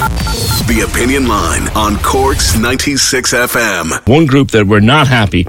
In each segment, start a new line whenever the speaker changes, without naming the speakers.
The Opinion Line on Cork's 96 FM.
One group that were not happy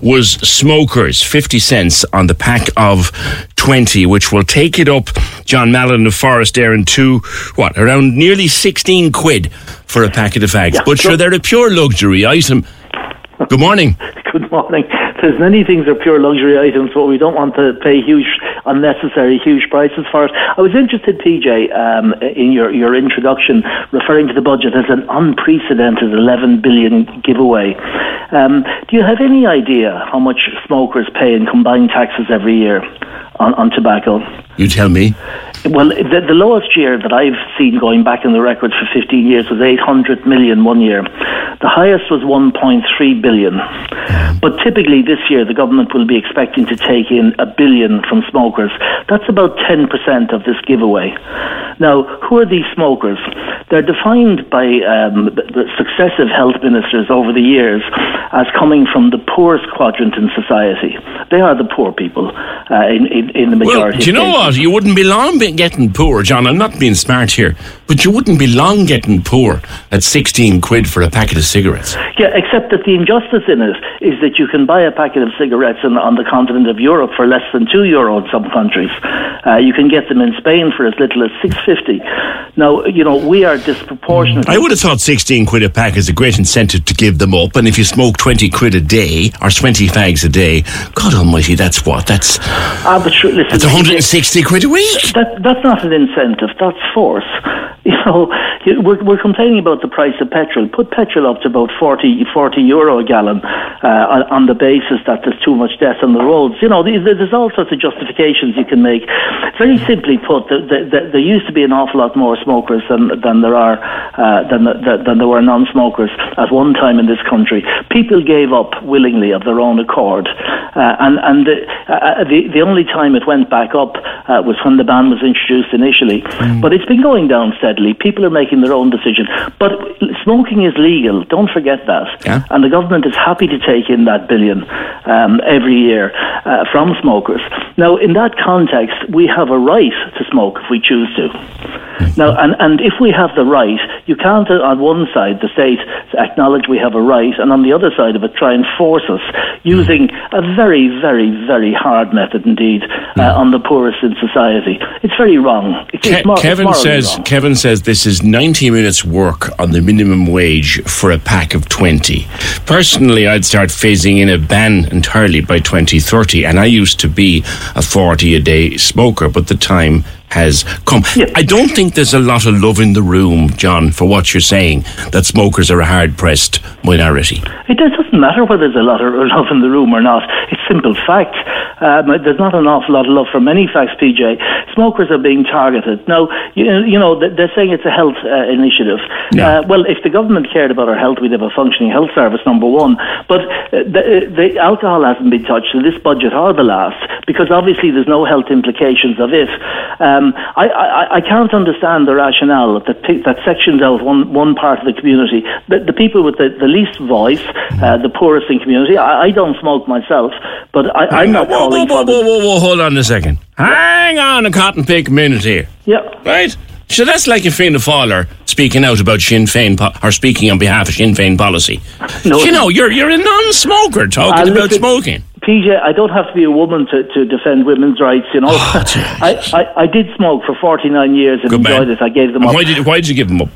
was smokers, 50 cents on the pack of 20, which will take it up, John Mallon of Forest Éireann, to what, around nearly 16 quid for a packet of fags.
Yeah,
but sure, they're a pure luxury item. Good morning.
Good morning. There's many things are pure luxury items, but we don't want to pay huge, unnecessary, huge prices for it. I was interested, PJ, um, in your, your introduction, referring to the budget as an unprecedented 11 billion giveaway. Um, do you have any idea how much smokers pay in combined taxes every year on, on tobacco?
You tell me.
Well, the, the lowest year that I've seen going back in the records for 15 years was 800 million one year. The highest was 1.3 billion. But typically this year the government will be expecting to take in a billion from smokers. That's about 10% of this giveaway. Now, who are these smokers? They're defined by um, successive health ministers over the years as coming from the poorest quadrant in society. They are the poor people uh, in, in, in the
Well,
majority.
do you know
cases.
what? You wouldn't be long getting poor, John. I'm not being smart here, but you wouldn't be long getting poor at 16 quid for a packet of cigarettes.
Yeah, except that the injustice in it is that you can buy a packet of cigarettes in, on the continent of Europe for less than two euro in some countries. Uh, you can get them in Spain for as little as six fifty. Now, you know we are disproportionate.
I would have thought 16 quid a pack is a great incentive to give them up. And if you smoke 20 quid a day or 20 fags a day, God almighty, that's what? That's,
Ah, but sure, listen,
that's 160 quid a week.
That, that's not an incentive. That's force. You know, we're, we're complaining about the price of petrol. Put petrol up to about 40, 40 euro a gallon uh, on, the basis that there's too much death on the roads. You know, there's all sorts of justifications you can make. Very simply put, the, the, the, there used to be an awful lot more smokers than, than there are uh, than, than there were non-smokers at one time in this country. People gave up willingly of their own accord, uh, and and the, uh, the the only time it went back up uh, was when the ban was introduced initially. But it's been going down steadily. People are making their own decision. But smoking is legal. Don't forget that.
Yeah.
And the government is happy to take in that billion um, every year uh, from smokers. Now, in that context, we have a right to smoke if we choose to. Now, and, and if we have the right, you can't, uh, on one side, the state acknowledge we have a right, and on the other side of it, try and force us using a very, very, very hard method indeed uh, on the poorest in society. It's very wrong. It's,
Ke-
it's mor-
Kevin says
wrong.
Kevin says this is 90 minutes work on the minimum wage for a pack of 20. Personally, I'd start phasing in a ban entirely by 2030 and I used to be a 40 a day smoker, but the time has come. I don't think there's a lot of love in the room, John, for what you're saying that smokers are a hard pressed minority.
It does- doesn't matter whether there's a lot of love in the room or not. It's simple fact. Um, there's not an awful lot of love for many facts, PJ. Smokers are being targeted. Now, you, you know, they're saying it's a health uh, initiative.
Yeah.
Uh, well, if the government cared about our health, we'd have a functioning health service, number one. But uh, the, the alcohol hasn't been touched in this budget or the last, because obviously there's no health implications of it. Um, I, I, I can't understand the rationale that, that sections out one, one part of the community, the, the people with the, the least voice, uh, the poorest in community. I, I don't smoke myself, but I, I'm not
whoa,
calling
whoa, whoa, whoa, whoa, whoa, hold on a second. Hang on a cotton pick minute here.
Yeah.
Right? So that's like a Fianna Fáiler speaking out about Sinn Féin po- or speaking on behalf of Sinn Féin policy.
No.
you know, you're you're a non-smoker talking
Uh,
about smoking.
PJ, I don't have to be a woman to, to defend women's rights, you know. I, I, I did smoke for 49 years and
Good man.
enjoyed it. I gave them up.
why did why did you give them up?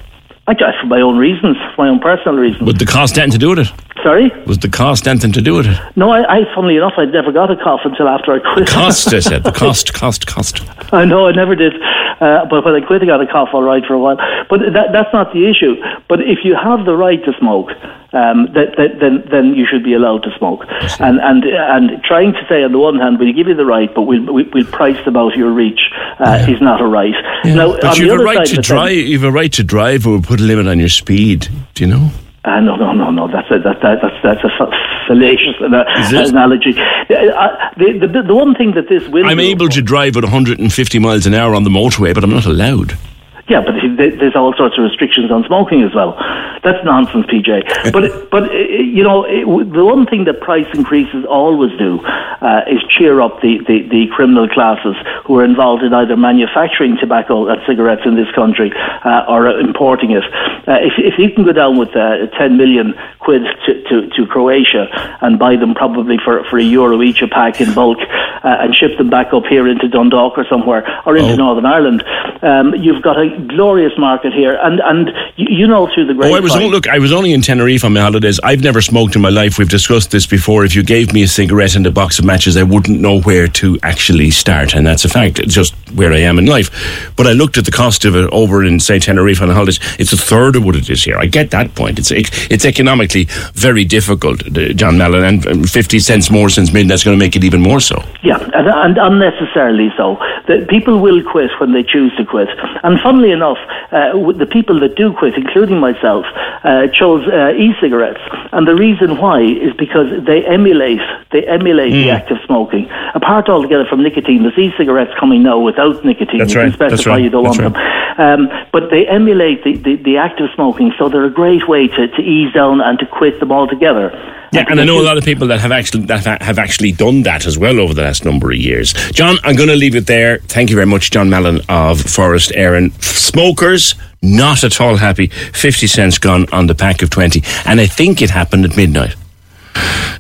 I just for my own reasons, my own personal reasons.
Would the cost anything to do with it?
Sorry?
Was the cost anything to do with it?
No, I, I, funnily enough, I'd never got a cough until after I quit.
The Cost, I said. The cost, cost, cost.
I know, I never did. Uh, but when I quit, I got a cough all right for a while. But that, that's not the issue. But if you have the right to smoke, um, that, that, then then you should be allowed to smoke. And and and trying to say on the one hand we'll give you the right, but we'll we'll price them out of your reach uh, yeah. is not a right.
Yeah. Now, but you have a right to drive. You have a right to drive, or put a limit on your speed. Do you know?
Uh, no, no, no, no. That's a that, that, that's that's a fallacious analogy. Uh, the, the the one thing that this will.
I'm able to drive at 150 miles an hour on the motorway, but I'm not allowed.
Yeah, but there's all sorts of restrictions on smoking as well. That's nonsense, PJ. but but uh, you know it, the one thing that price increases always do uh, is cheer up the, the, the, criminal classes who are involved in either manufacturing tobacco and cigarettes in this country uh, or importing it. Uh, if, if you can go down with uh, 10 million quid to, to, to, Croatia and buy them probably for, for a euro each a pack in bulk uh, and ship them back up here into Dundalk or somewhere or into oh. Northern Ireland, um, you've got a glorious market here. And, and you, you know through the great.
Oh, I was, look, I was only in Tenerife on my holidays. I've never smoked in my life. We've discussed this before. If you gave me a cigarette and a box of matches, I wouldn't know where to actually start. And that's a fact. It's just where I am in life. But I looked at the cost of it over in, say, Tenerife on the holidays. It's a third of what it is here. I get that point. It's, it's economically very difficult, uh, John Mallon, and 50 cents more since midnight going to make it even more so.
Yeah, and, and unnecessarily so. The people will quit when they choose to quit. And funnily enough, uh, the people that do quit, including myself, uh, chose uh, e-cigarettes. And the reason why is because they emulate they emulate mm. the act of smoking. Apart altogether from nicotine, there's e-cigarettes coming now without nicotine.
That's
you
right.
can specify
right.
you don't
That's
want
right.
them. Um, but they emulate the, the, the, act of smoking, so they're a great way to, to ease down and to quit them altogether.
Yeah, and I know a lot of people that have actually that have actually done that as well over the last number of years. John, I'm going to leave it there. Thank you very much, John Mallon of Forest Éireann. Smokers, not at all happy. 50 cents gone on the pack of 20. And I think it happened at midnight.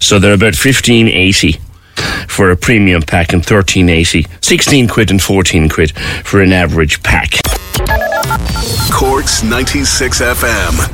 So they're about 1580 for a premium pack and 1380, 16 quid and 14 quid for an average pack.
Cork's 96 FM.